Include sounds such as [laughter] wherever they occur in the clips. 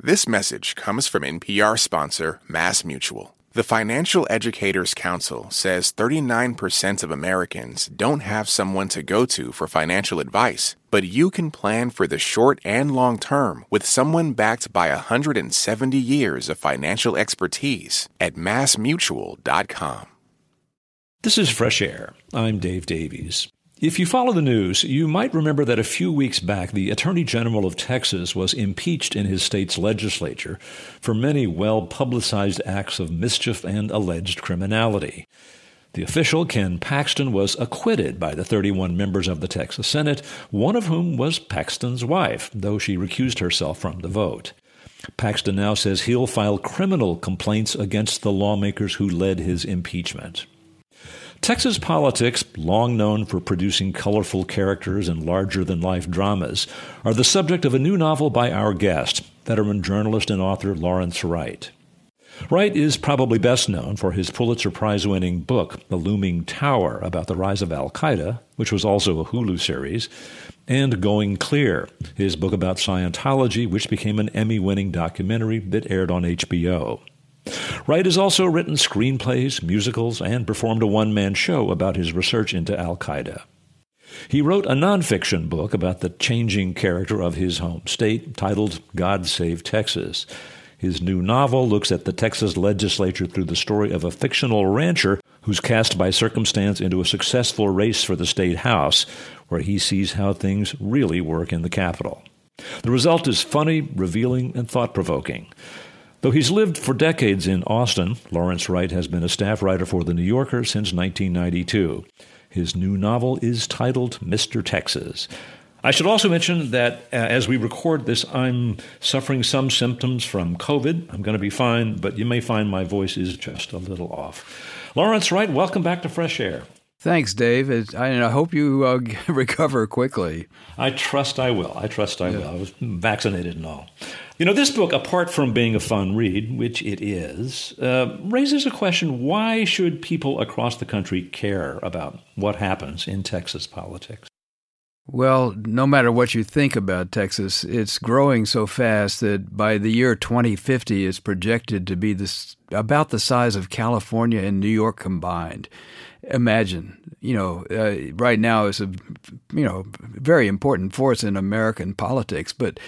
This message comes from NPR sponsor Mass Mutual. The Financial Educators Council says 39% of Americans don't have someone to go to for financial advice, but you can plan for the short and long term with someone backed by 170 years of financial expertise at massmutual.com. This is Fresh Air. I'm Dave Davies. If you follow the news, you might remember that a few weeks back, the Attorney General of Texas was impeached in his state's legislature for many well publicized acts of mischief and alleged criminality. The official, Ken Paxton, was acquitted by the 31 members of the Texas Senate, one of whom was Paxton's wife, though she recused herself from the vote. Paxton now says he'll file criminal complaints against the lawmakers who led his impeachment. Texas politics, long known for producing colorful characters and larger than life dramas, are the subject of a new novel by our guest, veteran journalist and author Lawrence Wright. Wright is probably best known for his Pulitzer Prize winning book, The Looming Tower, about the rise of Al Qaeda, which was also a Hulu series, and Going Clear, his book about Scientology, which became an Emmy winning documentary that aired on HBO. Wright has also written screenplays, musicals, and performed a one man show about his research into Al Qaeda. He wrote a nonfiction book about the changing character of his home state titled God Save Texas. His new novel looks at the Texas legislature through the story of a fictional rancher who's cast by circumstance into a successful race for the state house, where he sees how things really work in the capital. The result is funny, revealing, and thought provoking. Though he's lived for decades in Austin, Lawrence Wright has been a staff writer for The New Yorker since 1992. His new novel is titled Mr. Texas. I should also mention that uh, as we record this, I'm suffering some symptoms from COVID. I'm going to be fine, but you may find my voice is just a little off. Lawrence Wright, welcome back to Fresh Air. Thanks, Dave. I hope you uh, [laughs] recover quickly. I trust I will. I trust I yeah. will. I was vaccinated and all. You know, this book, apart from being a fun read, which it is, uh, raises a question why should people across the country care about what happens in Texas politics? Well, no matter what you think about Texas, it's growing so fast that by the year 2050, it's projected to be this, about the size of California and New York combined. Imagine, you know, uh, right now it's a, you know, very important force in American politics, but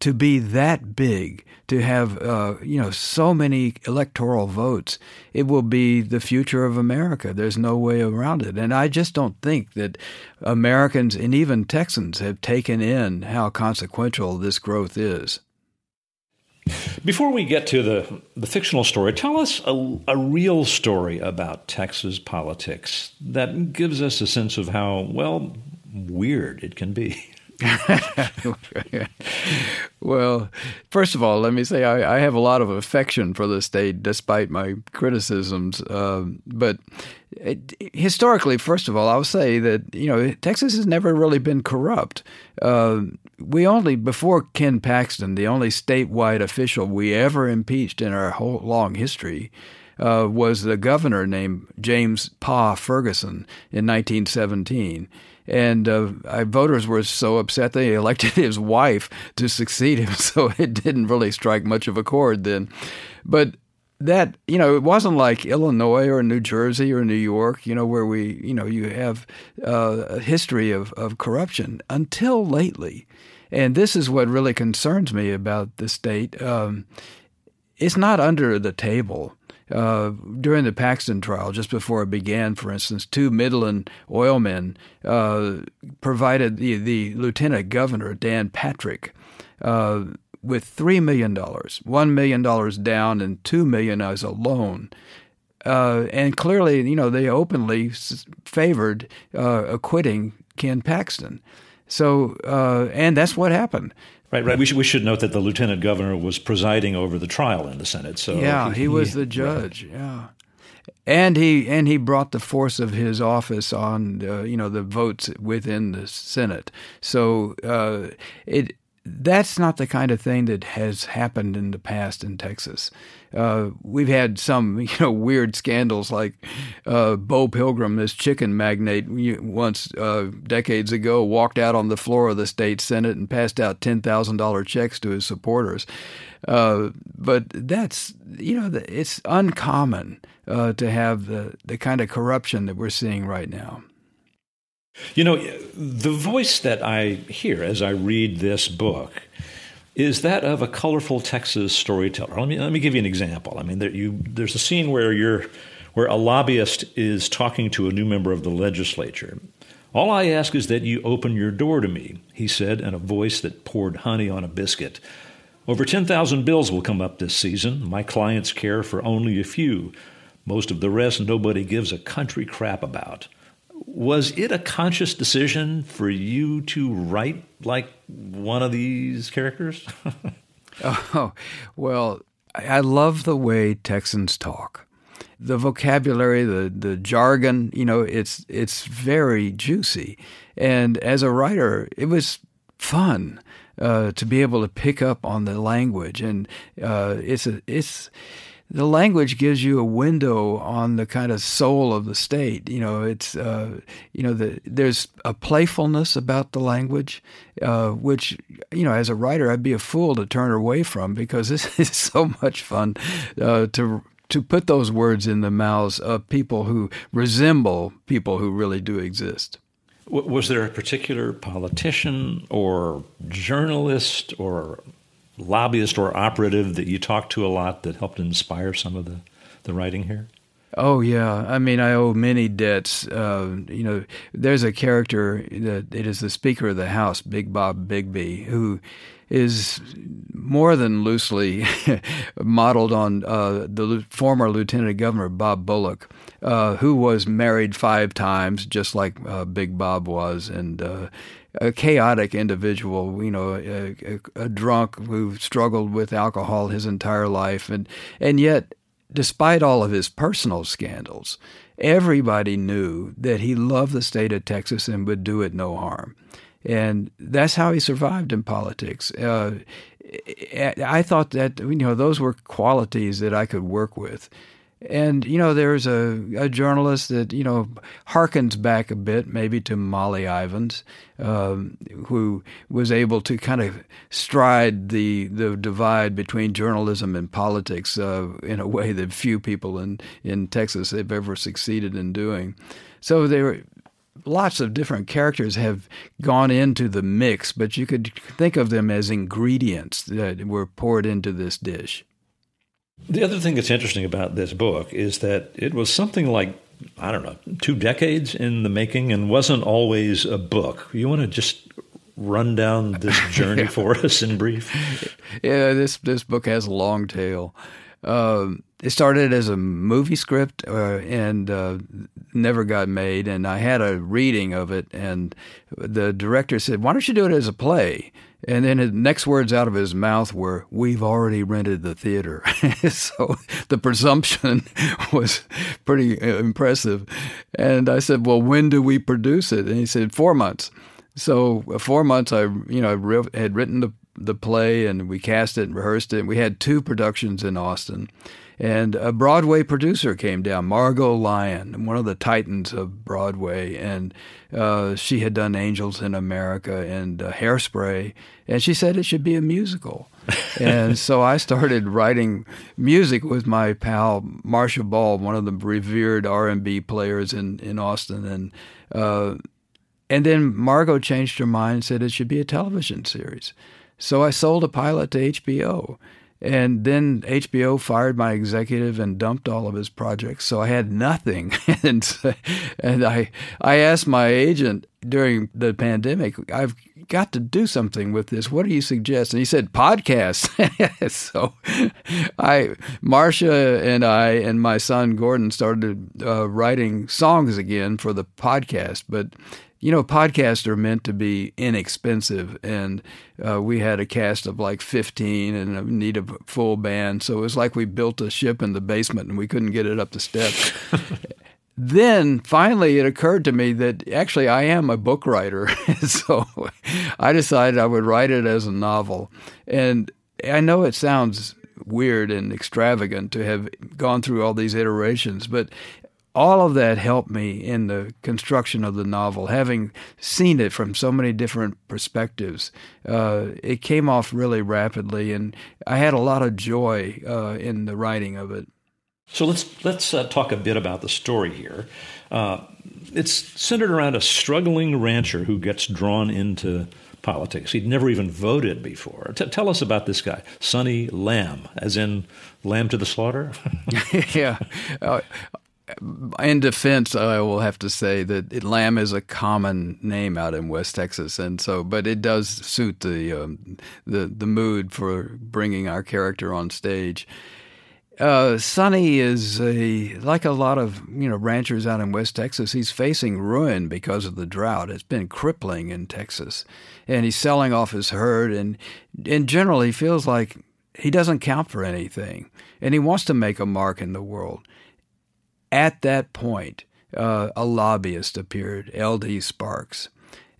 to be that big, to have uh, you know so many electoral votes, it will be the future of America. There's no way around it, and I just don't think that Americans and even Texans have taken in how consequential this growth is. Before we get to the, the fictional story, tell us a, a real story about Texas politics that gives us a sense of how, well, weird it can be. [laughs] [laughs] well, first of all, let me say I, I, have a lot of affection for the state, despite my criticisms. Uh, but it, historically, first of all, I'll say that you know Texas has never really been corrupt. Uh, we only before Ken Paxton, the only statewide official we ever impeached in our whole long history. Uh, was the governor named James Pa Ferguson in 1917 and uh, I, voters were so upset they elected [laughs] his wife to succeed him. [laughs] So it didn't really strike much of a chord then. But that you know it wasn't like Illinois or New Jersey or New York you know where we you know you have uh, a history of, of corruption until lately and this is what really concerns me about the state um, it's not under the table uh, during the Paxton trial, just before it began, for instance, two Midland oilmen uh, provided the, the lieutenant governor, Dan Patrick, uh, with $3 million, $1 million down and 2 million as a loan. Uh, and clearly, you know, they openly favored uh, acquitting Ken Paxton. So, uh, and that's what happened. Right, right. We should we should note that the lieutenant governor was presiding over the trial in the Senate. So yeah, he, he was the judge. Right. Yeah, and he and he brought the force of his office on uh, you know the votes within the Senate. So uh, it that's not the kind of thing that has happened in the past in Texas. Uh, we've had some, [laughs] you know, weird scandals like uh, Bo Pilgrim, this chicken magnate, once uh, decades ago, walked out on the floor of the state senate and passed out ten thousand dollar checks to his supporters. Uh, but that's, you know, it's uncommon uh, to have the the kind of corruption that we're seeing right now. You know, the voice that I hear as I read this book is that of a colorful Texas storyteller. Let me let me give you an example. I mean, there, you, there's a scene where you're where a lobbyist is talking to a new member of the legislature. All I ask is that you open your door to me, he said in a voice that poured honey on a biscuit. Over 10,000 bills will come up this season. My clients care for only a few. Most of the rest nobody gives a country crap about. Was it a conscious decision for you to write like one of these characters? [laughs] oh, well, I love the way Texans talk. The vocabulary, the the jargon, you know, it's it's very juicy. And as a writer, it was fun uh, to be able to pick up on the language, and uh, it's a it's the language gives you a window on the kind of soul of the state. You know, it's uh, you know the, there's a playfulness about the language, uh, which you know as a writer I'd be a fool to turn away from because [laughs] this is so much fun uh, to to put those words in the mouths of people who resemble people who really do exist. Was there a particular politician or journalist or lobbyist or operative that you talked to a lot that helped inspire some of the, the writing here? Oh yeah, I mean I owe many debts. Uh, you know, there's a character that it is the Speaker of the House, Big Bob Bigby, who is more than loosely [laughs] modeled on uh, the former Lieutenant Governor Bob Bullock, uh, who was married five times, just like uh, Big Bob was, and uh, a chaotic individual, you know, a, a, a, drunk who struggled with alcohol his entire life, and and yet, despite all of his personal scandals, everybody knew that he loved the state of Texas and would do it no harm, and that's how he survived in politics. Uh, I thought that you know those were qualities that I could work with. And, you know, there's a, a journalist that, you know, harkens back a bit maybe to Molly Ivins, um, who was able to kind of stride the, the divide between journalism and politics uh, in a way that few people in, in Texas have ever succeeded in doing. So there are lots of different characters have gone into the mix, but you could think of them as ingredients that were poured into this dish. The other thing that's interesting about this book is that it was something like, I don't know, two decades in the making and wasn't always a book. You want to just run down this [laughs] journey for us in brief? Yeah, this, this book has a long tail. Um, it started as a movie script uh, and uh, never got made. And I had a reading of it, and the director said, "Why don't you do it as a play?" And then his next words out of his mouth were, "We've already rented the theater." [laughs] so the presumption [laughs] was pretty uh, impressive. And I said, "Well, when do we produce it?" And he said, four months." So uh, four months, I you know I had written the the play and we cast it and rehearsed it. We had two productions in Austin. And a Broadway producer came down, Margo Lion, one of the titans of Broadway, and uh, she had done Angels in America and uh, Hairspray, and she said it should be a musical. [laughs] and so I started writing music with my pal Marcia Ball, one of the revered R&B players in in Austin, and uh, and then Margot changed her mind and said it should be a television series. So I sold a pilot to HBO and then HBO fired my executive and dumped all of his projects. So I had nothing. [laughs] and and I I asked my agent during the pandemic, I've got to do something with this. What do you suggest? And he said, podcast. [laughs] so I, Marcia and I and my son Gordon started uh, writing songs again for the podcast. But you know, podcasts are meant to be inexpensive, and uh, we had a cast of like 15 and need a full band. So it was like we built a ship in the basement and we couldn't get it up the steps. [laughs] then finally it occurred to me that actually I am a book writer. [laughs] so I decided I would write it as a novel. And I know it sounds weird and extravagant to have gone through all these iterations, but all of that helped me in the construction of the novel. Having seen it from so many different perspectives, uh, it came off really rapidly, and I had a lot of joy uh, in the writing of it. So let's let's uh, talk a bit about the story here. Uh, it's centered around a struggling rancher who gets drawn into politics. He'd never even voted before. T- tell us about this guy, Sonny Lamb, as in lamb to the slaughter. [laughs] yeah. Uh, in defense, I will have to say that lamb is a common name out in West Texas, and so, but it does suit the um, the the mood for bringing our character on stage. Uh, Sonny is a like a lot of you know ranchers out in West Texas. He's facing ruin because of the drought. It's been crippling in Texas, and he's selling off his herd. and In general, he feels like he doesn't count for anything, and he wants to make a mark in the world. At that point, uh, a lobbyist appeared, L.D. Sparks,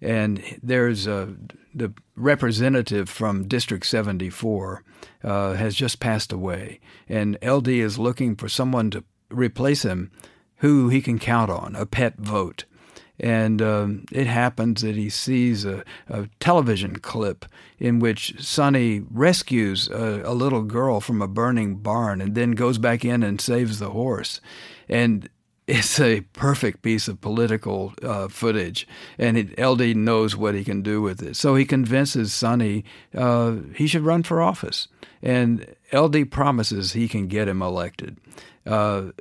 and there's a the representative from District 74 uh, has just passed away, and LD is looking for someone to replace him who he can count on, a pet vote. And um, it happens that he sees a, a, television clip in which Sonny rescues a, a little girl from a burning barn and then goes back in and saves the horse. And it's a perfect piece of political uh, footage, and it, LD knows what he can do with it. So he convinces Sonny uh, he should run for office, and LD promises he can get him elected. Uh,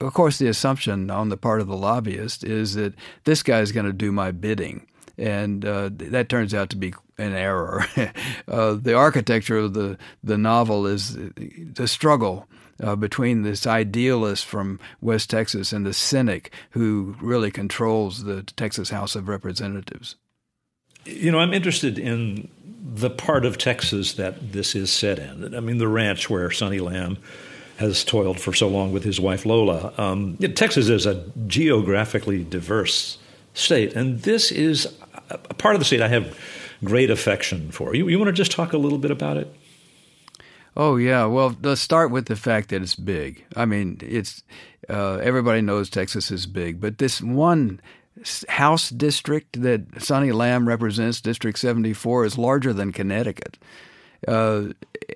of course, the assumption on the part of the lobbyist is that this guy is going to do my bidding, and uh, that turns out to be an error. [laughs] uh, the architecture of the the novel is the struggle uh, between this idealist from West Texas and the cynic who really controls the Texas House of Representatives. You know, I'm interested in the part of Texas that this is set in. I mean, the ranch where Sonny Lamb has toiled for so long with his wife Lola. Um, Texas is a geographically diverse state, and this is a part of the state I have great affection for. You, you want to just talk a little bit about it? Oh yeah, well let's start with the fact that it's big. I mean, it's uh, everybody knows Texas is big, but this one House district that Sonny Lamb represents, District 74, is larger than Connecticut. Uh,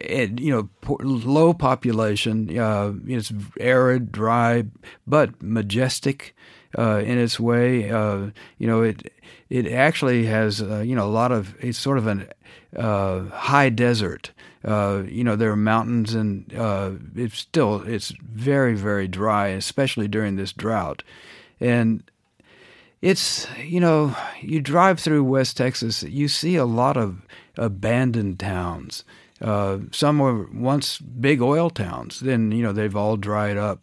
you know, low population. Uh, it's arid, dry, but majestic uh, in its way. Uh, you know, it it actually has uh, you know a lot of. It's sort of a uh, high desert. Uh, you know, there are mountains, and uh, it's still it's very very dry, especially during this drought. And it's you know, you drive through West Texas, you see a lot of abandoned towns. Uh, some were once big oil towns. Then you know they've all dried up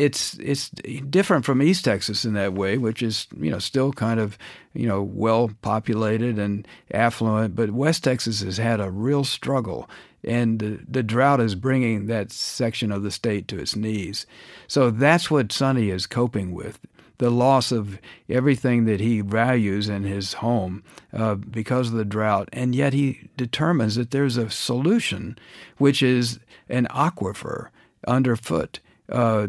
it's it's different from East Texas in that way, which is you know still kind of you know well populated and affluent, but West Texas has had a real struggle, and the, the drought is bringing that section of the state to its knees. So that's what Sonny is coping with. The loss of everything that he values in his home uh, because of the drought, and yet he determines that there's a solution, which is an aquifer underfoot. Uh,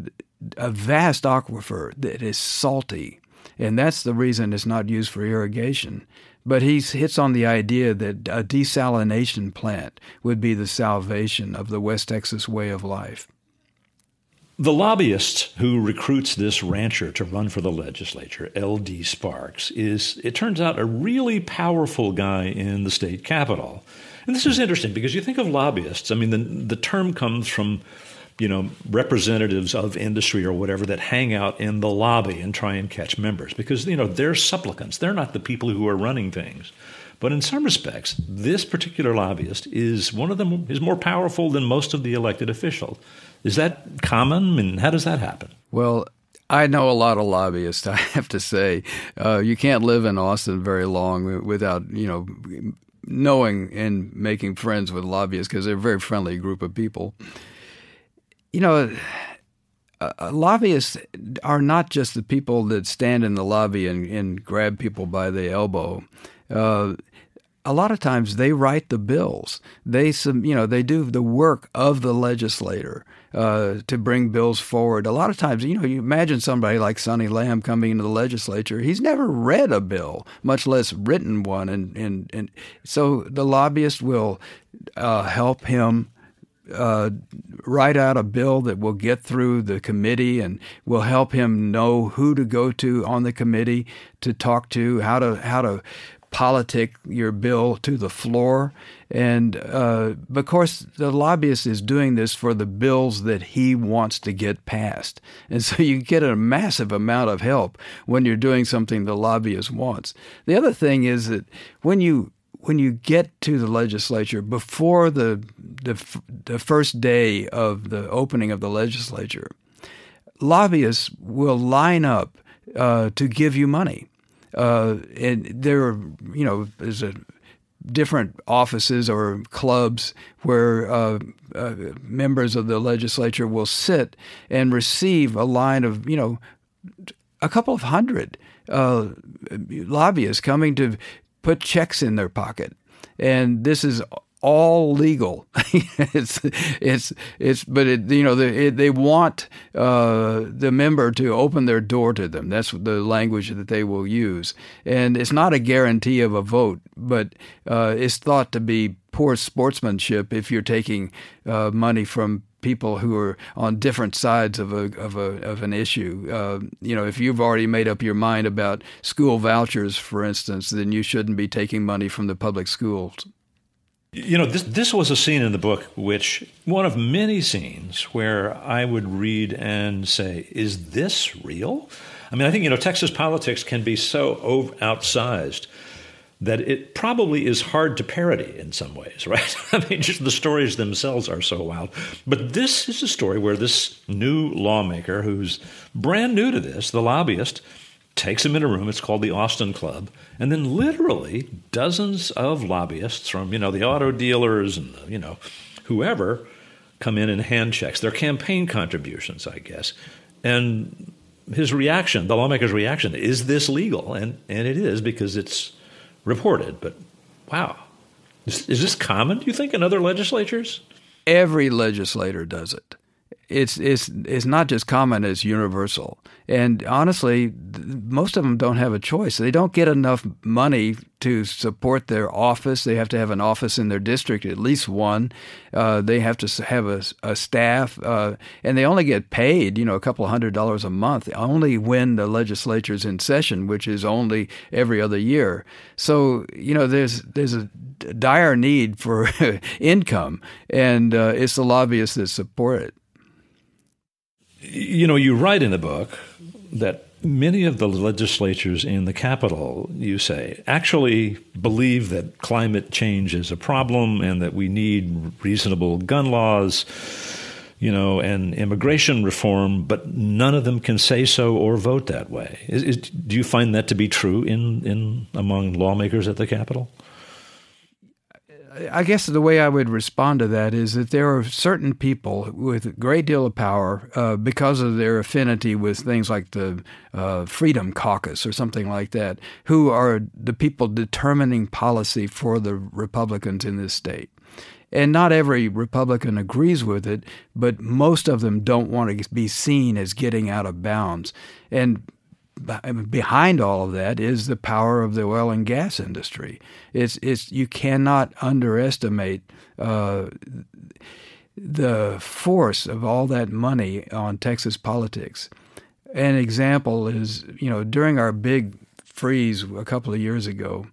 a vast aquifer that is salty, and that's the reason it's not used for irrigation. But he hits on the idea that a desalination plant would be the salvation of the West Texas way of life. The lobbyist who recruits this rancher to run for the legislature, L.D. Sparks, is, it turns out, a really powerful guy in the state capitol. And this is interesting because you think of lobbyists, I mean, the, the term comes from you know, representatives of industry or whatever that hang out in the lobby and try and catch members because, you know, they're supplicants. They're not the people who are running things. But in some respects, this particular lobbyist is one of them is more powerful than most of the elected officials. Is that common? I and how does that happen? Well, I know a lot of lobbyists. [laughs] I have to say, uh, you can't live in Austin very long without you know knowing and making friends with lobbyists because they're a very friendly group of people you know, lobbyists are not just the people that stand in the lobby and, and grab people by the elbow. Uh, a lot of times they write the bills. They you know they do the work of the legislator uh, to bring bills forward. A lot of times, you know, you imagine somebody like Sonny Lamb coming into the legislature. He's never read a bill, much less written one, and and, and so the lobbyist will uh, help him uh, write out a bill that will get through the committee and will help him know who to go to on the committee to talk to, how to how to politic your bill to the floor. And uh, of course, the lobbyist is doing this for the bills that he wants to get passed. And so [laughs] you get a massive amount of help when you're doing something the lobbyist wants. The other thing is that when you when you get to the legislature before the, the, the first day of the opening of the legislature, lobbyists will line up uh, to give you money. Uh, and there are, you know, there's a different offices or clubs where uh, uh, members of the legislature will sit and receive a line of, you know, a couple of hundred uh, lobbyists coming to put checks in their pocket. And this is all legal. [laughs] it's it's it's but it, you know they they want uh, the member to open their door to them. That's the language that they will use, and it's not a guarantee of a vote, but uh, it's thought to be poor sportsmanship if you're taking uh, money from people who are on different sides of a of a of an issue. Uh, you know, if you've already made up your mind about school vouchers, for instance, then you shouldn't be taking money from the public schools. You know, this this was a scene in the book which one of many scenes where I would read and say, "Is this real?" I mean, I think you know Texas politics can be so outsized that it probably is hard to parody in some ways, [laughs] right? I mean, just the stories themselves are so wild. But this is a story where this new lawmaker, who's brand new to this, the lobbyist, takes him in a room. It's called the Austin Club. And then literally dozens of lobbyists from, you know, the auto dealers and, you know, whoever come in and hand checks their campaign contributions, I guess. And his reaction, the lawmaker's reaction, is this legal? And, and it is because it's reported. But wow, is, is this common? Do you think in other legislatures? Every legislator does it it's it's it's not just common; it's universal. And honestly, most of them don't have a choice. They don't get enough money to support their office. They have to have an office in their district, at least one. Uh, they have to have a, a staff, uh, and they only get paid, you know, a couple hundred dollars a month, only when the legislature's in session, which is only every other year. So, you know, there's there's a dire need for [laughs] income, and uh, it's the lobbyists that support it. You know, you write in the book that many of the legislatures in the capital, you say, actually believe that climate change is a problem and that we need reasonable gun laws, you know, and immigration reform, but none of them can say so or vote that way. Is, is, do you find that to be true in, in among lawmakers at the Capitol? I guess the way I would respond to that is that there are certain people with a great deal of power uh, because of their affinity with things like the uh, Freedom Caucus or something like that, who are the people determining policy for the Republicans in this state. And not every Republican agrees with it, but most of them don't want to be seen as getting out of bounds. And behind all of that is the power of the oil and gas industry. It's it's you cannot underestimate uh, the force of all that money on Texas politics. An example is you know during our big freeze a couple of years ago.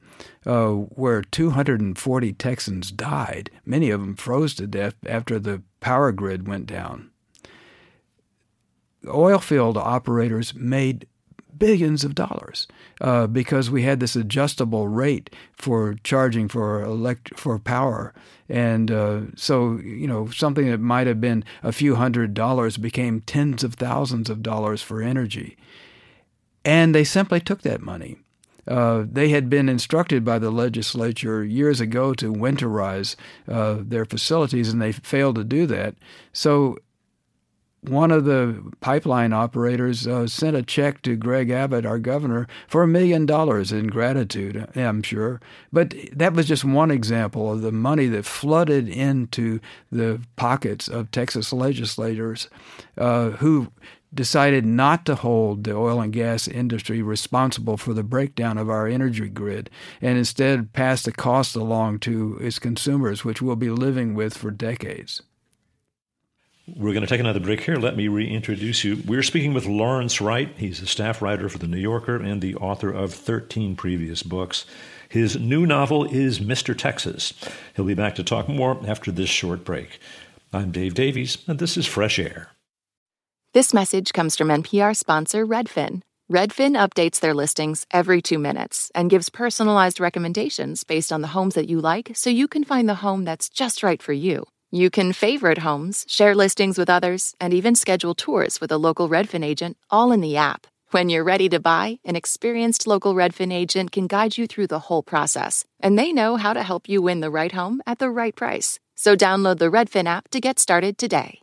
Uh, where 240 Texans died. Many of them froze to death after the power grid went down. Oil field operators made billions of dollars uh, because we had this adjustable rate for charging for elect for power, and uh, so you know something that might have been a few hundred dollars became tens of thousands of dollars for energy, and they simply took that money. Uh, they had been instructed by the legislature years ago to winterize uh, their facilities, and they failed to do that. So one of the pipeline operators uh, sent a check to Greg Abbott, our governor, for a million dollars in gratitude, I'm sure. But that was just one example of the money that flooded into the pockets of Texas legislators uh, who decided not to hold the oil and gas industry responsible for the breakdown of our energy grid and instead pass the cost along to its consumers, which we'll be living with for decades. We're going to take another break here. Let me reintroduce you. We're speaking with Lawrence Wright. He's a staff writer for The New Yorker and the author of 13 previous books. His new novel is Mr. Texas. He'll be back to talk more after this short break. I'm Dave Davies, and this is Fresh Air. This message comes from NPR sponsor Redfin. Redfin updates their listings every two minutes and gives personalized recommendations based on the homes that you like so you can find the home that's just right for you. You can favorite homes, share listings with others, and even schedule tours with a local Redfin agent all in the app. When you're ready to buy, an experienced local Redfin agent can guide you through the whole process, and they know how to help you win the right home at the right price. So download the Redfin app to get started today.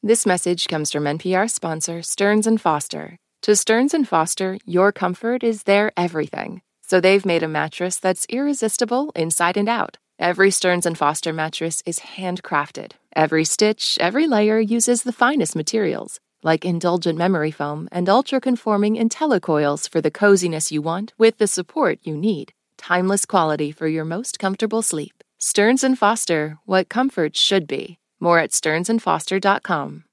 This message comes from NPR sponsor Stearns and Foster. To Stearns and Foster, your comfort is their everything. So they've made a mattress that's irresistible inside and out. Every Stearns and Foster mattress is handcrafted. Every stitch, every layer uses the finest materials, like indulgent memory foam and ultra-conforming IntelliCoils for the coziness you want with the support you need. Timeless quality for your most comfortable sleep. Stearns and Foster, what comfort should be. More at stearnsandfoster.com.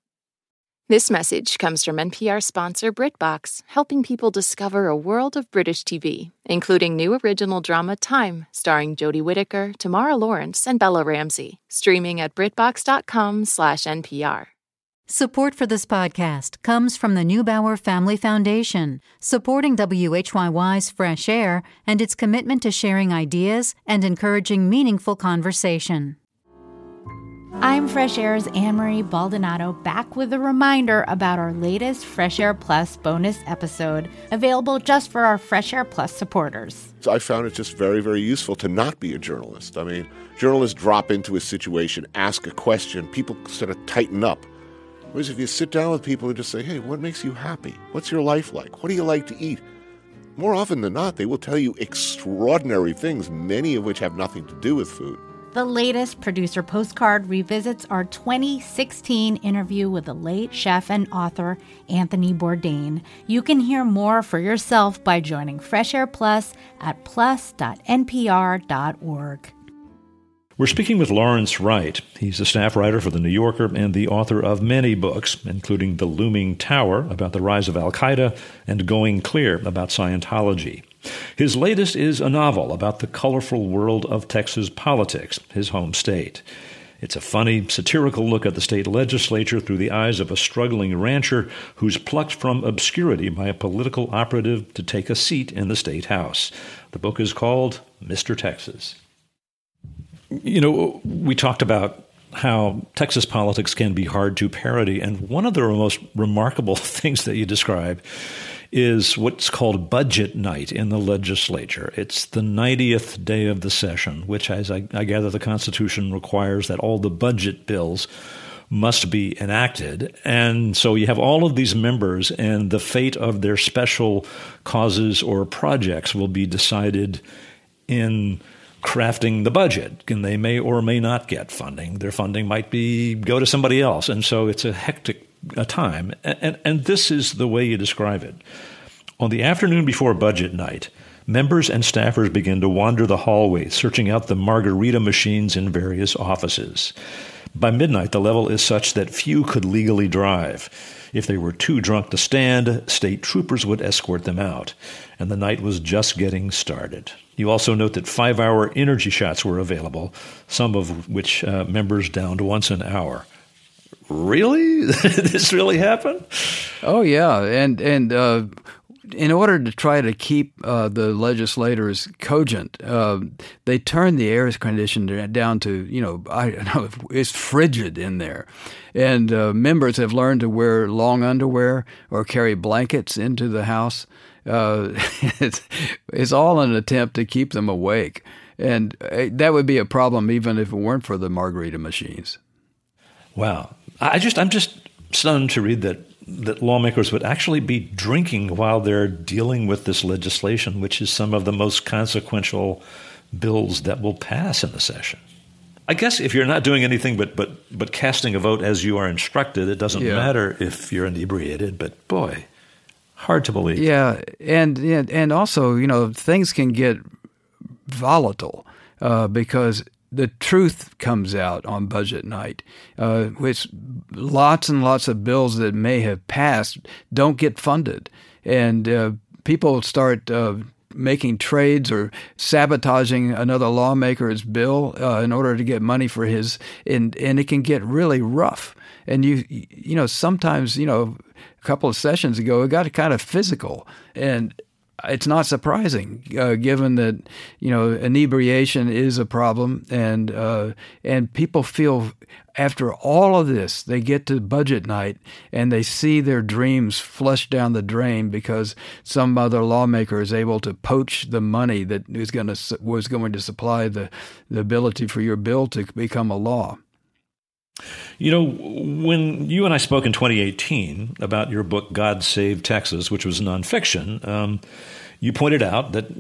This message comes from NPR sponsor BritBox, helping people discover a world of British TV, including new original drama Time, starring Jodie Whittaker, Tamara Lawrence, and Bella Ramsey, streaming at BritBox.com/npr. Support for this podcast comes from the Neubauer Family Foundation, supporting WHYY's Fresh Air and its commitment to sharing ideas and encouraging meaningful conversation. I'm Fresh Air's Ann Marie Baldonado back with a reminder about our latest Fresh Air Plus bonus episode, available just for our Fresh Air Plus supporters. So I found it just very, very useful to not be a journalist. I mean, journalists drop into a situation, ask a question, people sort of tighten up. Whereas if you sit down with people and just say, hey, what makes you happy? What's your life like? What do you like to eat? More often than not, they will tell you extraordinary things, many of which have nothing to do with food. The latest producer postcard revisits our 2016 interview with the late chef and author Anthony Bourdain. You can hear more for yourself by joining Fresh Air Plus at plus.npr.org. We're speaking with Lawrence Wright. He's a staff writer for The New Yorker and the author of many books, including The Looming Tower about the rise of Al Qaeda and Going Clear about Scientology. His latest is a novel about the colorful world of Texas politics, his home state. It's a funny, satirical look at the state legislature through the eyes of a struggling rancher who's plucked from obscurity by a political operative to take a seat in the state house. The book is called Mr. Texas. You know, we talked about how Texas politics can be hard to parody, and one of the most remarkable [laughs] things that you describe is what's called budget night in the legislature. It's the 90th day of the session, which, as I, I gather, the Constitution requires that all the budget bills must be enacted. And so you have all of these members, and the fate of their special causes or projects will be decided in crafting the budget, and they may or may not get funding. Their funding might be go to somebody else, and so it's a hectic a time. And, and, this is the way you describe it. On the afternoon before budget night, members and staffers begin to wander the hallways, searching out the margarita machines in various offices. By midnight, the level is such that few could legally drive. If they were too drunk to stand, state troopers would escort them out. And the night was just getting started. You also note that five hour energy shots were available, some of which uh, members downed once an hour. Really? [laughs] this really happened? Oh, yeah. And, and, uh, in order to try to keep uh, the legislators cogent, uh, they turned the air conditioner down to you know I don't know it's frigid in there, and uh, members have learned to wear long underwear or carry blankets into the house. Uh, [laughs] it's, it's all an attempt to keep them awake, and uh, that would be a problem even if it weren't for the margarita machines. Wow, I just I'm just stunned to read that that lawmakers would actually be drinking while they're dealing with this legislation, which is some of the most consequential bills that will pass in the session. I guess if you're not doing anything but but but casting a vote as you are instructed, it doesn't yeah. matter if you're inebriated. But boy, hard to believe. Yeah, and and also you know things can get volatile uh, because the truth comes out on budget night, uh, which lots and lots of bills that may have passed don't get funded, and uh, people start uh, making trades or sabotaging another lawmaker's bill uh, in order to get money for his, and and it can get really rough. And you you know sometimes you know a couple of sessions ago it got kind of physical, and it's not surprising, uh, given that you know inebriation is a problem, and uh, and people feel after all of this, they get to budget night and they see their dreams flush down the drain because some other lawmaker is able to poach the money that is going to was going to supply the the ability for your bill to become a law. You know, when you and I spoke in 2018 about your book, God Save Texas, which was nonfiction, um, you pointed out that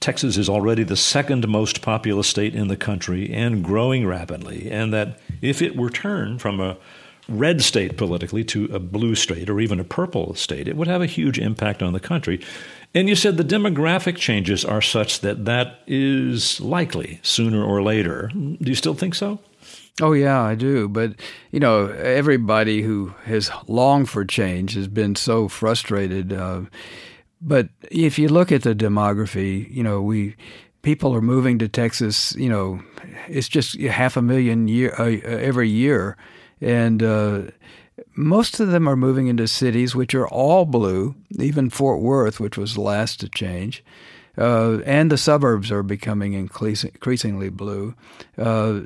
Texas is already the second most populous state in the country and growing rapidly, and that if it were turned from a red state politically to a blue state or even a purple state, it would have a huge impact on the country. And you said the demographic changes are such that that is likely sooner or later. Do you still think so? Oh yeah, I do. But you know, everybody who has longed for change has been so frustrated. Uh, but if you look at the demography, you know, we people are moving to Texas. You know, it's just half a million year uh, every year, and uh, most of them are moving into cities which are all blue. Even Fort Worth, which was last to change. Uh, and the suburbs are becoming increasingly blue. Uh,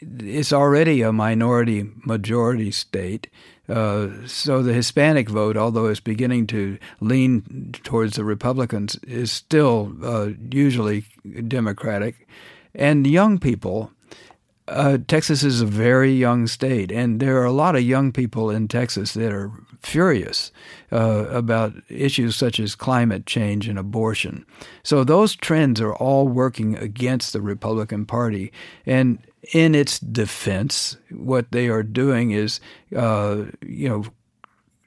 it's already a minority majority state. Uh, so the Hispanic vote, although it's beginning to lean towards the Republicans, is still uh, usually Democratic. And young people, uh, Texas is a very young state, and there are a lot of young people in Texas that are furious uh, about issues such as climate change and abortion. So those trends are all working against the Republican Party. And in its defense, what they are doing is, uh, you know,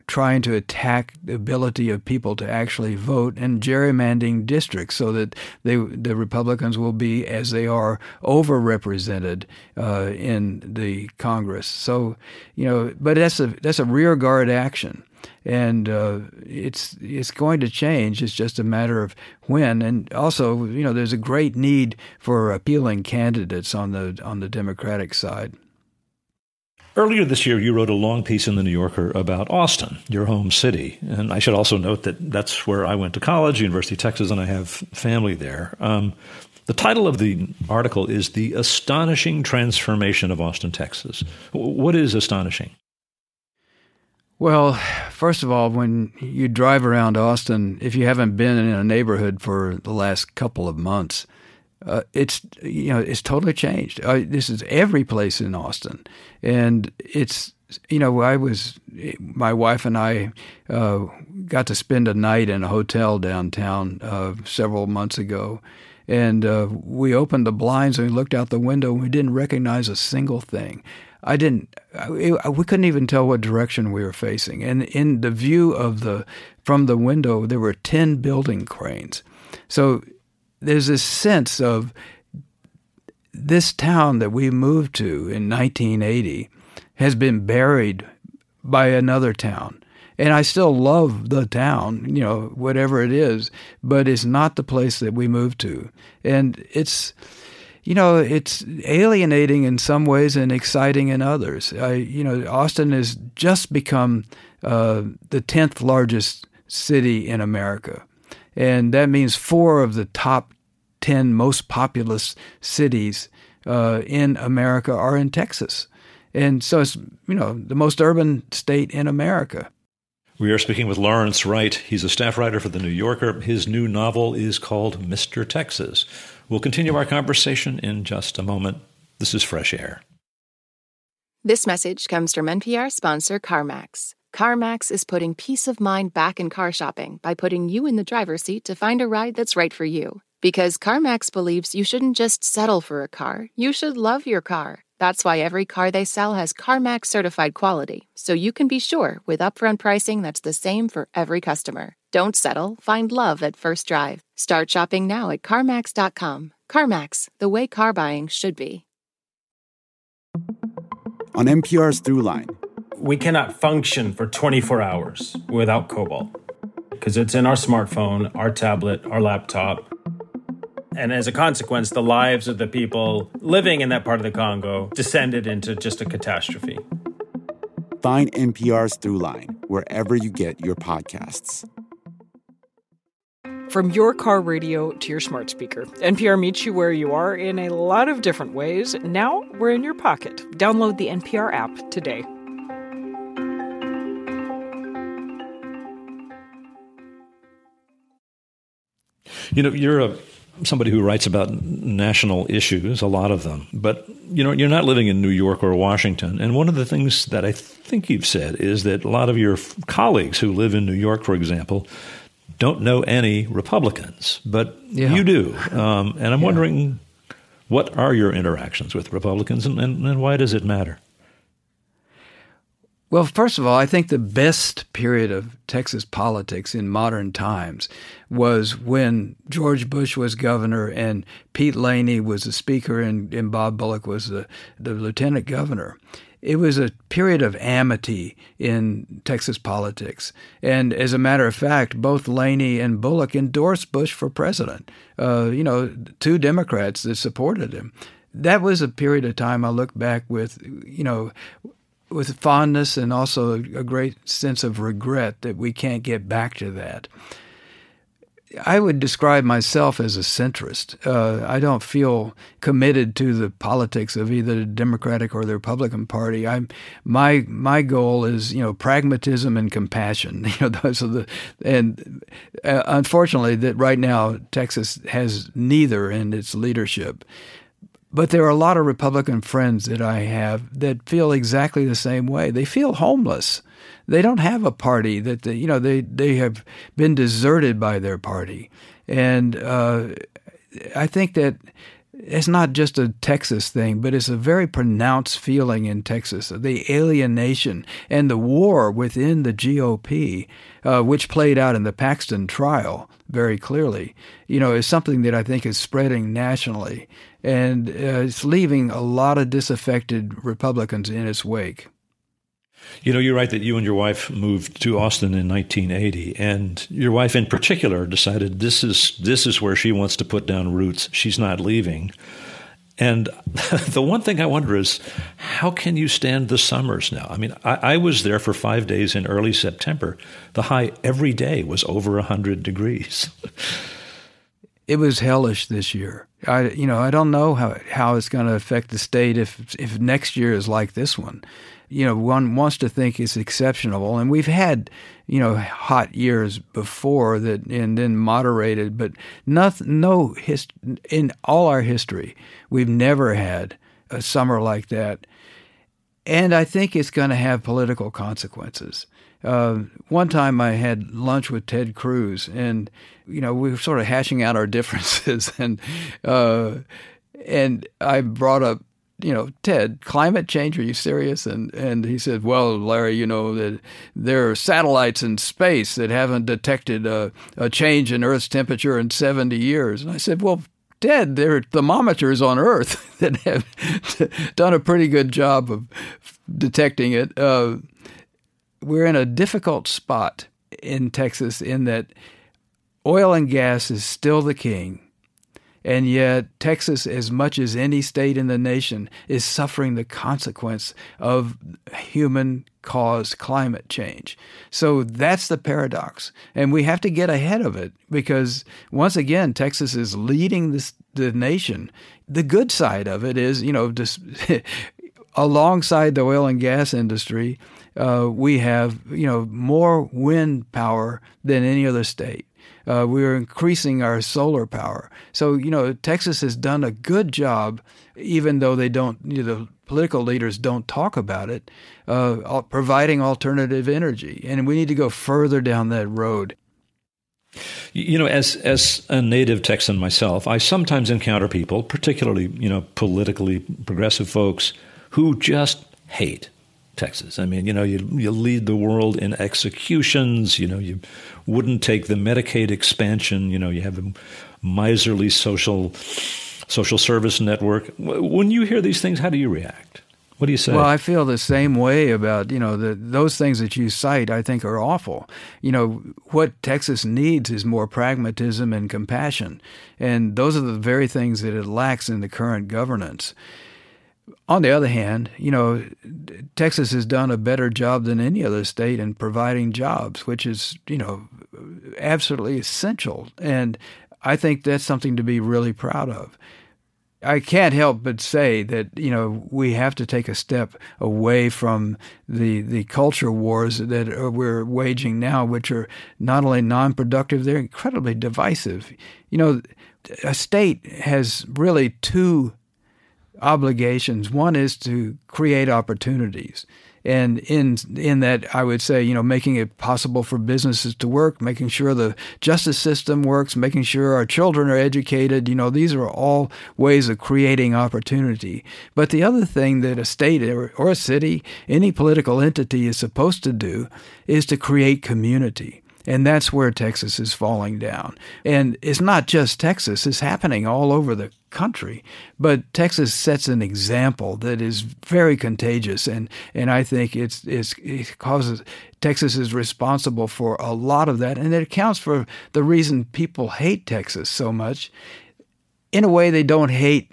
trying to attack the ability of people to actually vote and gerrymandering districts so that they, the Republicans will be, as they are, overrepresented uh, in the Congress. So, you know, but that's a that's a rearguard action and uh, it's it's going to change. It's just a matter of when. And also, you know, there's a great need for appealing candidates on the on the Democratic side. Earlier this year, you wrote a long piece in the New Yorker about Austin, your home city. And I should also note that that's where I went to college, University of Texas, and I have family there. Um, the title of the article is The Astonishing Transformation of Austin, Texas. What is astonishing? Well, first of all, when you drive around Austin, if you haven't been in a neighborhood for the last couple of months, uh, it's you know it's totally changed. Uh, this is every place in Austin, and it's you know I was my wife and I uh, got to spend a night in a hotel downtown uh, several months ago, and uh, we opened the blinds and we looked out the window and we didn't recognize a single thing. I didn't. we couldn't even tell what direction we were facing. And in the view of the from the window, there were ten building cranes. So there's this sense of this town that we moved to in 1980 has been buried by another town. And I still love the town, you know, whatever it is, but it's not the place that we moved to. And it's you know, it's alienating in some ways and exciting in others. I, you know, Austin has just become uh, the tenth largest city in America, and that means four of the top ten most populous cities uh, in America are in Texas, and so it's you know the most urban state in America. We are speaking with Lawrence Wright. He's a staff writer for The New Yorker. His new novel is called Mr. Texas. We'll continue our conversation in just a moment. This is Fresh Air. This message comes from NPR sponsor CarMax. CarMax is putting peace of mind back in car shopping by putting you in the driver's seat to find a ride that's right for you. Because CarMax believes you shouldn't just settle for a car, you should love your car. That's why every car they sell has CarMax certified quality, so you can be sure with upfront pricing that's the same for every customer. Don't settle, find love at first drive. Start shopping now at CarMax.com. CarMax, the way car buying should be. On NPR's Throughline, we cannot function for 24 hours without cobalt because it's in our smartphone, our tablet, our laptop. And as a consequence, the lives of the people living in that part of the Congo descended into just a catastrophe. Find NPR's Throughline wherever you get your podcasts. From your car radio to your smart speaker, NPR meets you where you are in a lot of different ways. Now we're in your pocket. Download the NPR app today. You know, you're a somebody who writes about national issues, a lot of them, but you know, you're not living in New York or Washington. And one of the things that I think you've said is that a lot of your colleagues who live in New York, for example, don't know any Republicans, but Yeah. you do. Um, and I'm Yeah. wondering, what are your interactions with Republicans, and, and, and why does it matter? Well, first of all, I think the best period of Texas politics in modern times was when George Bush was governor and Pete Laney was the speaker and, and Bob Bullock was the, the lieutenant governor. It was a period of amity in Texas politics. And as a matter of fact, both Laney and Bullock endorsed Bush for president. Uh, you know, two Democrats that supported him. That was a period of time I look back with, you know, with fondness and also a great sense of regret that we can't get back to that. I would describe myself as a centrist. Uh, I don't feel committed to the politics of either the Democratic or the Republican Party. I'm my my goal is you know pragmatism and compassion. [laughs] You know those are the and uh, unfortunately that right now Texas has neither in its leadership. But there are a lot of Republican friends that I have that feel exactly the same way. They feel homeless. They don't have a party that they, you know they they have been deserted by their party, and uh, I think that it's not just a Texas thing, but it's a very pronounced feeling in Texas the alienation and the war within the GOP, uh, which played out in the Paxton trial very clearly. You know, is something that I think is spreading nationally, and uh, it's leaving a lot of disaffected Republicans in its wake. You know, you write that you and your wife moved to Austin in 1980, and your wife in particular decided this is this is where she wants to put down roots. She's not leaving. And [laughs] the one thing I wonder is, how can you stand the summers now? I mean, I, I was there for five days in early September. The high every day was over 100 degrees. it was hellish this year. I you know I don't know how how it's going to affect the state if if next year is like this one. You know, one wants to think it's exceptional, and we've had you know hot years before that, and then moderated, but nothing. No hist- in all our history, we've never had a summer like that, and I think it's going to have political consequences. Uh, one time I had lunch with Ted Cruz, and you know we were sort of hashing out our [laughs] differences, and uh, and I brought up, you know, Ted, climate change. Are you serious? And and he said, well, Larry, you know that there are satellites in space that haven't detected a, a change in Earth's temperature in 70 years. And I said, well. Ted, there are thermometers on Earth [laughs] that have [laughs] done a pretty good job of detecting it. Uh, we're in a difficult spot in Texas in that oil and gas is still the king. And yet, Texas, as much as any state in the nation, is suffering the consequence of human caused climate change. So that's the paradox. And we have to get ahead of it because, once again, Texas is leading this, the nation. The good side of it is, you know, just [laughs] alongside the oil and gas industry, uh, we have you know more wind power than any other state. Uh, we're increasing our solar power. So you know Texas has done a good job, even though they don't. You know, the political leaders don't talk about it, uh, providing alternative energy. And we need to go further down that road. You know, as as a native Texan myself, I sometimes encounter people, particularly you know politically progressive folks, who just hate Texas. I mean, you know, you you lead the world in executions. You know, you wouldn't take the Medicaid expansion. You know, you have a miserly social social service network. When you hear these things, how do you react? What do you say? Well, I feel the same way about you know the, those things that you cite. I think are awful. You know what Texas needs is more pragmatism and compassion, and those are the very things that it lacks in the current governance. On the other hand, you know, Texas has done a better job than any other state in providing jobs, which is you know absolutely essential, and I think that's something to be really proud of. I can't help but say that you know we have to take a step away from the the culture wars that we're waging now, which are not only non-productive, they're incredibly divisive. You know, a state has really two obligations. One is to create opportunities, and in in that I would say you know making it possible for businesses to work, making sure the justice system works, making sure our children are educated. You know these are all ways of creating opportunity. But the other thing that a state or, or a city, any political entity is supposed to do is to create community. And that's where Texas is falling down. And it's not just Texas, it's happening all over the country. But Texas sets an example that is very contagious, and, and I think it's, it's, it causes Texas is responsible for a lot of that, and it accounts for the reason people hate Texas so much. In a way, they don't hate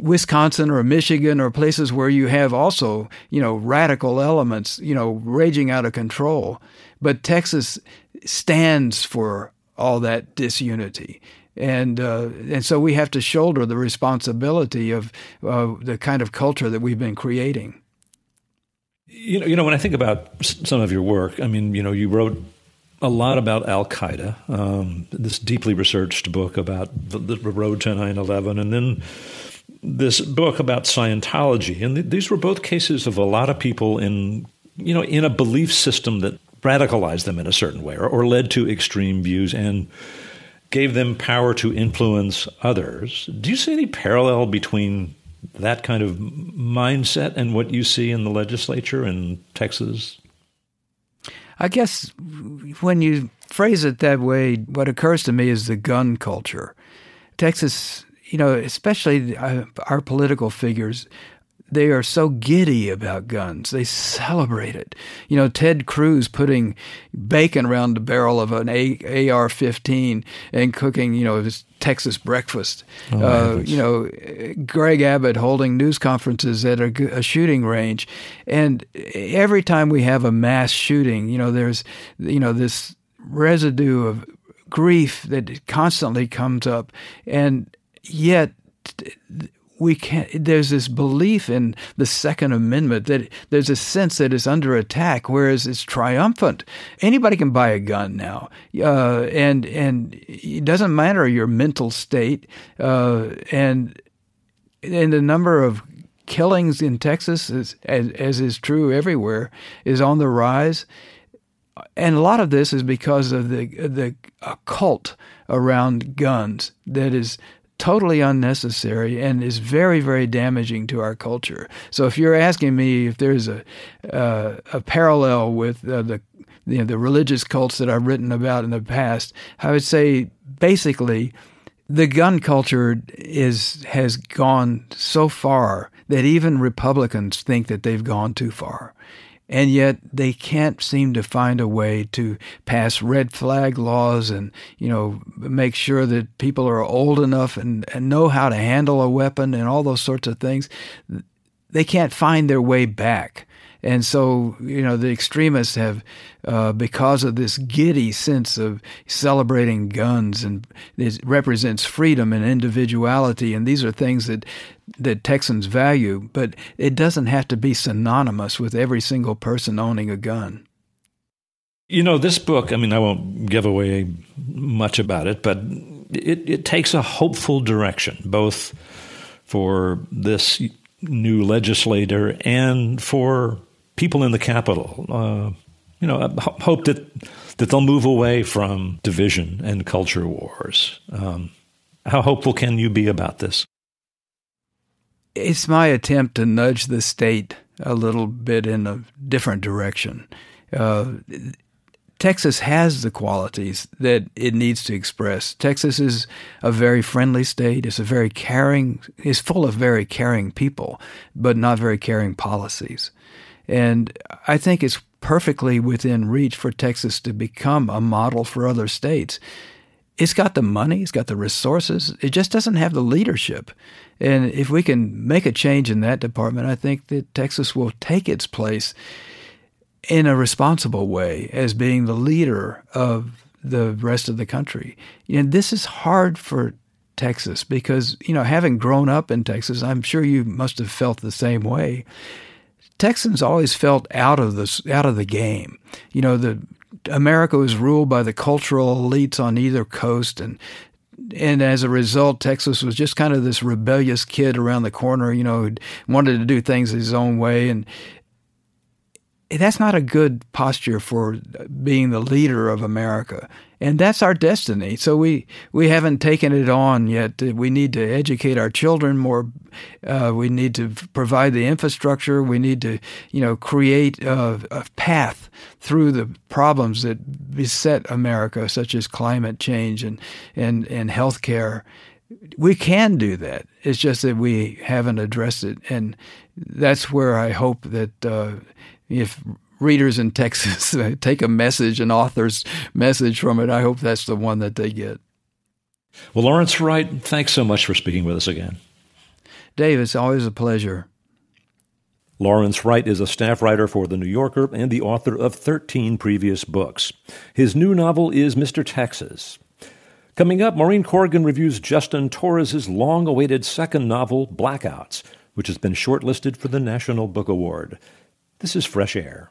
Wisconsin or Michigan or places where you have also, you know, radical elements, you know, raging out of control. But Texas stands for all that disunity. And uh, and so we have to shoulder the responsibility of uh, the kind of culture that we've been creating. You know, you know, when I think about some of your work, I mean, you know, you wrote a lot about Al Qaeda, um, this deeply researched book about the, the road to 9 11, and then this book about Scientology. And th- these were both cases of a lot of people in, you know, in a belief system that radicalized them in a certain way or, or led to extreme views and gave them power to influence others. Do you see any parallel between that kind of mindset and what you see in the legislature in Texas? I guess when you phrase it that way, what occurs to me is the gun culture. Texas, you know, especially uh, our political figures, they are so giddy about guns. They celebrate it. You know, Ted Cruz putting bacon around the barrel of an AR 15 and cooking, you know, his Texas breakfast. Oh, uh, you know, Greg Abbott holding news conferences at a, a, shooting range. And every time we have a mass shooting, you know, there's, you know, this residue of grief that constantly comes up. And yet, we can't there's this belief in the second amendment that there's a sense that it's under attack whereas it's triumphant. Anybody can buy a gun now. Uh, and and it doesn't matter your mental state uh, and and the number of killings in Texas is, as, as is true everywhere is on the rise. And a lot of this is because of the the cult around guns that is totally unnecessary and is very, very damaging to our culture. So if you're asking me if there's a uh, a parallel with uh, the you know, the religious cults that I've written about in the past, I would say basically the gun culture is has gone so far that even Republicans think that they've gone too far and yet they can't seem to find a way to pass red flag laws and you know make sure that people are old enough and, and know how to handle a weapon and all those sorts of things. They can't find their way back and so, you know, the extremists have, uh, because of this giddy sense of celebrating guns, and it represents freedom and individuality, and these are things that that Texans value. But it doesn't have to be synonymous with every single person owning a gun. You know, this book. I mean, I won't give away much about it, but it, it takes a hopeful direction, both for this new legislator and for people in the capital, Uh, you know, hope that that they'll move away from division and culture wars. Um, how hopeful can you be about this? It's my attempt to nudge the state a little bit in a different direction. Uh, Texas has the qualities that it needs to express. Texas is a very friendly state. It's a very caring, it's full of very caring people, but not very caring policies. And I think it's perfectly within reach for Texas to become a model for other states. It's got the money, it's got the resources, it just doesn't have the leadership. And if we can make a change in that department, I think that Texas will take its place in a responsible way as being the leader of the rest of the country. And this is hard for Texas because, you know, having grown up in Texas, I'm sure you must have felt the same way. Texans always felt out of the out of the game. You know, the America was ruled by the cultural elites on either coast and and as a result, Texas was just kind of this rebellious kid around the corner, you know, wanted to do things his own way. And that's not a good posture for being the leader of America. And that's our destiny. So we, we haven't taken it on yet. We need to educate our children more. Uh, we need to provide the infrastructure. We need to, you know, create a, a path through the problems that beset America, such as climate change and, and, and health care. We can do that. It's just that we haven't addressed it. And that's where I hope that uh, if readers in Texas [laughs] take a message, an author's message from it, I hope that's the one that they get. Well, Lawrence Wright, thanks so much for speaking with us again. Dave, it's always a pleasure. Lawrence Wright is a staff writer for The New Yorker and the author of 13 previous books. His new novel is Mr. Texas. Coming up, Maureen Corrigan reviews Justin Torres' long awaited second novel, Blackouts, which has been shortlisted for the National Book Award. This is Fresh Air.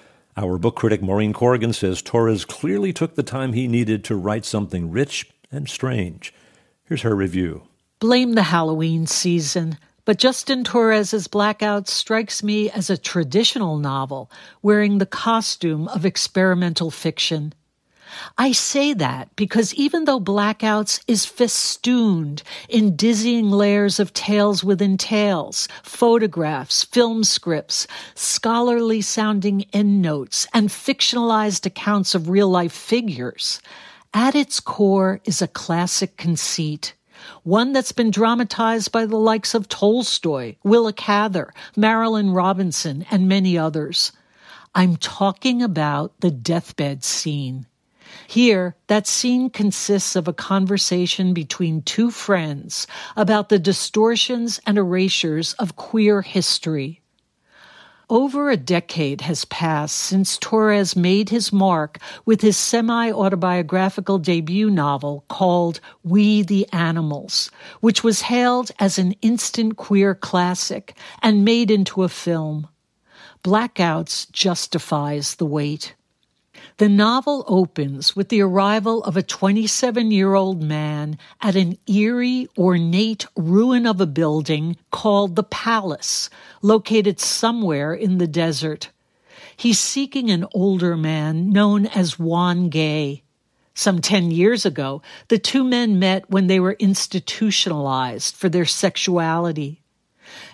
Our book critic Maureen Corrigan says Torres clearly took the time he needed to write something rich and strange. Here's her review. Blame the Halloween season. But Justin Torres's Blackout strikes me as a traditional novel, wearing the costume of experimental fiction. I say that because even though Blackouts is festooned in dizzying layers of tales within tales, photographs, film scripts, scholarly sounding endnotes, and fictionalized accounts of real life figures, at its core is a classic conceit one that's been dramatized by the likes of Tolstoy, Willa Cather, Marilynne Robinson, and many others. I'm talking about the deathbed scene. Here, that scene consists of a conversation between two friends about the distortions and erasures of queer history. Over a decade has passed since Torres made his mark with his semi autobiographical debut novel called We the Animals, which was hailed as an instant queer classic and made into a film. Blackouts justifies the wait. The novel opens with the arrival of a 27 year old man at an eerie, ornate ruin of a building called the Palace, located somewhere in the desert. He's seeking an older man known as Juan Gay. Some 10 years ago, the two men met when they were institutionalized for their sexuality.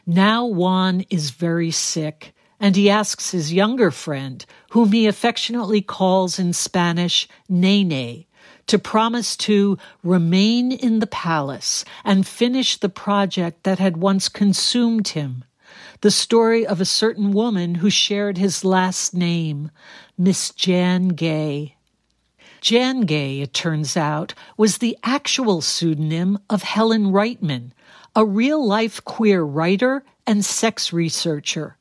Now Juan is very sick and he asks his younger friend, whom he affectionately calls in Spanish Nene, to promise to remain in the palace and finish the project that had once consumed him. The story of a certain woman who shared his last name, Miss Jan Gay. Jan Gay, it turns out, was the actual pseudonym of Helen Reitman, a real life queer writer and sex researcher.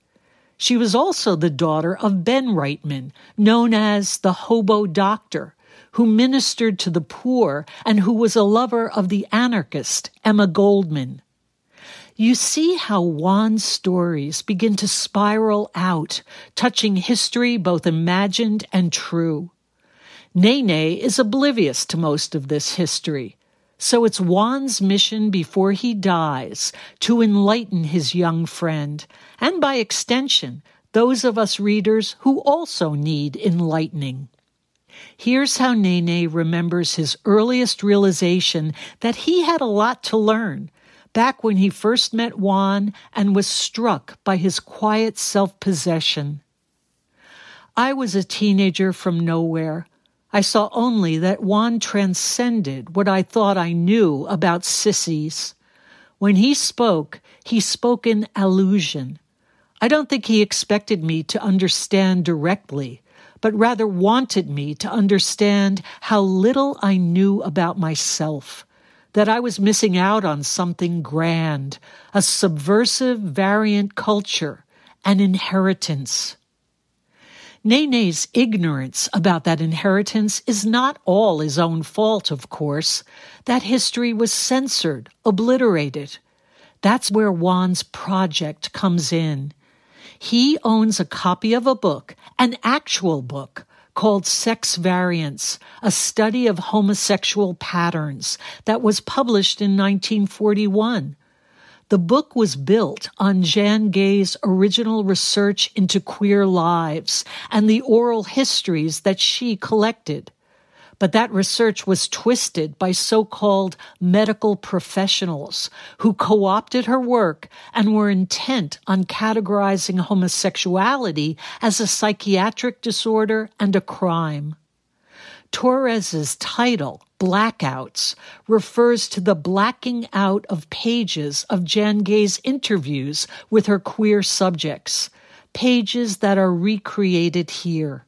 She was also the daughter of Ben Reitman, known as the Hobo Doctor, who ministered to the poor and who was a lover of the anarchist Emma Goldman. You see how Juan's stories begin to spiral out, touching history both imagined and true. Nene is oblivious to most of this history, so it's Juan's mission before he dies to enlighten his young friend, and by extension, those of us readers who also need enlightening. Here's how Nene remembers his earliest realization that he had a lot to learn back when he first met Juan and was struck by his quiet self possession. I was a teenager from nowhere I saw only that Juan transcended what I thought I knew about sissies. When he spoke, he spoke in allusion. I don't think he expected me to understand directly, but rather wanted me to understand how little I knew about myself, that I was missing out on something grand, a subversive variant culture, an inheritance. Nene's ignorance about that inheritance is not all his own fault, of course. That history was censored, obliterated. That's where Juan's project comes in. He owns a copy of a book, an actual book, called Sex Variants, a study of homosexual patterns, that was published in 1941. The book was built on Jan Gay's original research into queer lives and the oral histories that she collected. But that research was twisted by so called medical professionals who co opted her work and were intent on categorizing homosexuality as a psychiatric disorder and a crime. Torres's title, Blackouts, refers to the blacking out of pages of Jan Gay's interviews with her queer subjects, pages that are recreated here.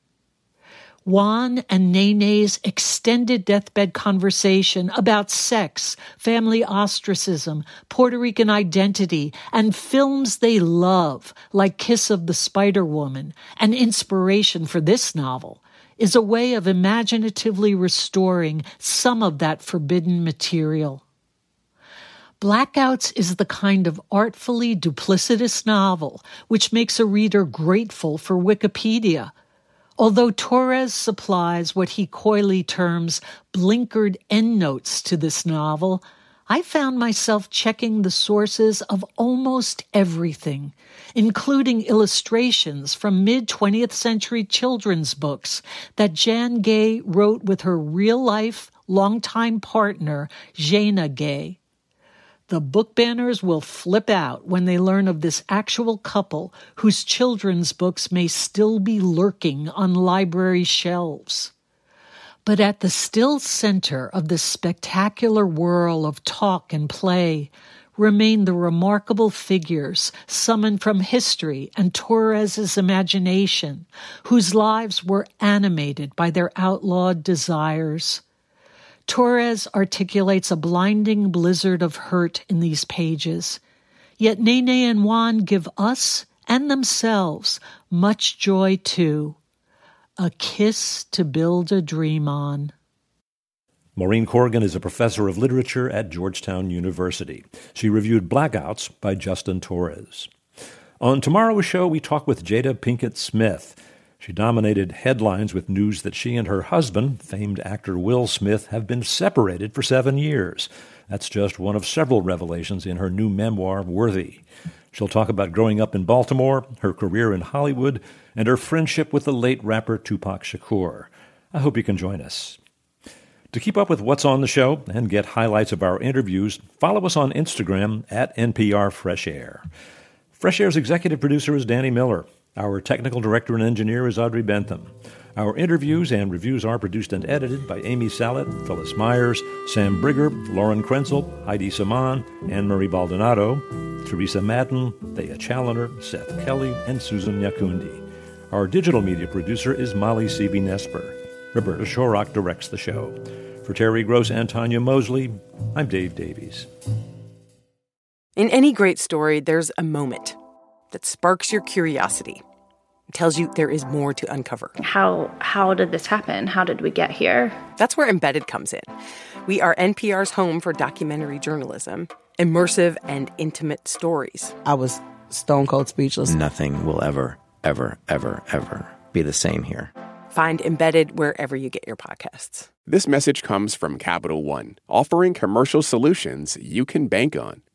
Juan and Nene's extended deathbed conversation about sex, family ostracism, Puerto Rican identity, and films they love, like Kiss of the Spider Woman, an inspiration for this novel, is a way of imaginatively restoring some of that forbidden material. Blackouts is the kind of artfully duplicitous novel which makes a reader grateful for Wikipedia. Although Torres supplies what he coyly terms blinkered endnotes to this novel, I found myself checking the sources of almost everything, including illustrations from mid 20th century children's books that Jan Gay wrote with her real life, longtime partner, Zhenya Gay. The book banners will flip out when they learn of this actual couple whose children's books may still be lurking on library shelves. But at the still center of this spectacular whirl of talk and play remain the remarkable figures summoned from history and Torres's imagination, whose lives were animated by their outlawed desires. Torres articulates a blinding blizzard of hurt in these pages, yet Nene and Juan give us and themselves much joy too. A Kiss to Build a Dream On. Maureen Corrigan is a professor of literature at Georgetown University. She reviewed Blackouts by Justin Torres. On tomorrow's show, we talk with Jada Pinkett Smith. She dominated headlines with news that she and her husband, famed actor Will Smith, have been separated for seven years. That's just one of several revelations in her new memoir, Worthy. She'll talk about growing up in Baltimore, her career in Hollywood, and her friendship with the late rapper Tupac Shakur. I hope you can join us. To keep up with what's on the show and get highlights of our interviews, follow us on Instagram at NPR Fresh Air. Fresh Air's executive producer is Danny Miller. Our technical director and engineer is Audrey Bentham. Our interviews and reviews are produced and edited by Amy Salet, Phyllis Myers, Sam Brigger, Lauren Krenzel, Heidi Saman, Ann Marie Baldonado, Teresa Madden, Thea Challoner, Seth Kelly, and Susan Nyakundi. Our digital media producer is Molly Seavey Nesper. Roberta Shorrock directs the show. For Terry Gross and Tanya Mosley, I'm Dave Davies. In any great story, there's a moment that sparks your curiosity tells you there is more to uncover. How how did this happen? How did we get here? That's where Embedded comes in. We are NPR's home for documentary journalism, immersive and intimate stories. I was stone cold speechless. Nothing will ever ever ever ever be the same here. Find Embedded wherever you get your podcasts. This message comes from Capital One, offering commercial solutions you can bank on.